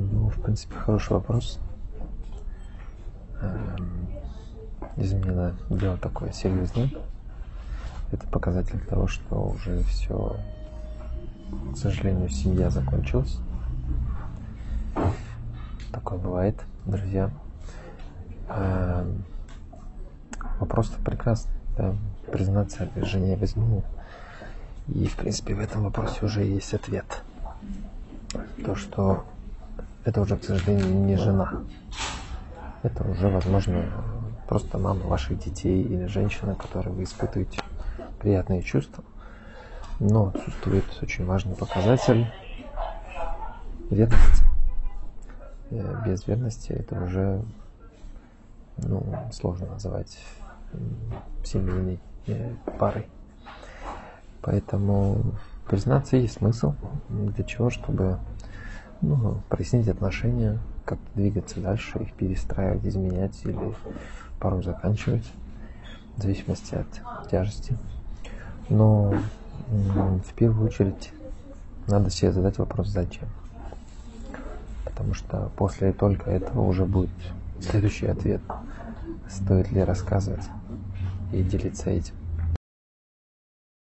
Ну, в принципе, хороший вопрос. Эм, измена дело такое серьезное. Это показатель того, что уже все, к сожалению, семья закончилась. Такое бывает, друзья. Эм, вопрос-то прекрасный, да, признаться жене в измене. И, в принципе, в этом вопросе уже есть ответ. То, что это уже, к сожалению, не жена. Это уже, возможно, просто мама ваших детей или женщина, которой вы испытываете приятные чувства. Но отсутствует очень важный показатель верности. Э, без верности это уже ну, сложно называть семейной э, парой. Поэтому признаться есть смысл. Для чего? Чтобы ну, прояснить отношения, как-то двигаться дальше, их перестраивать, изменять или порой заканчивать, в зависимости от тяжести. Но в первую очередь надо себе задать вопрос «зачем?». Потому что после только этого уже будет следующий ответ. Стоит ли рассказывать и делиться этим.